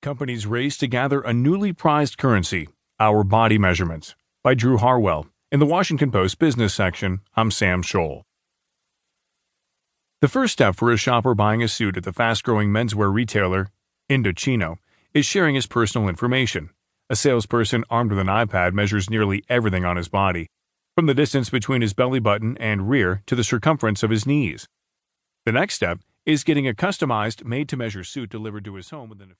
Companies race to gather a newly prized currency, our body measurements, by Drew Harwell. In the Washington Post business section, I'm Sam Scholl. The first step for a shopper buying a suit at the fast growing menswear retailer, Indochino, is sharing his personal information. A salesperson armed with an iPad measures nearly everything on his body, from the distance between his belly button and rear to the circumference of his knees. The next step is getting a customized, made to measure suit delivered to his home within a few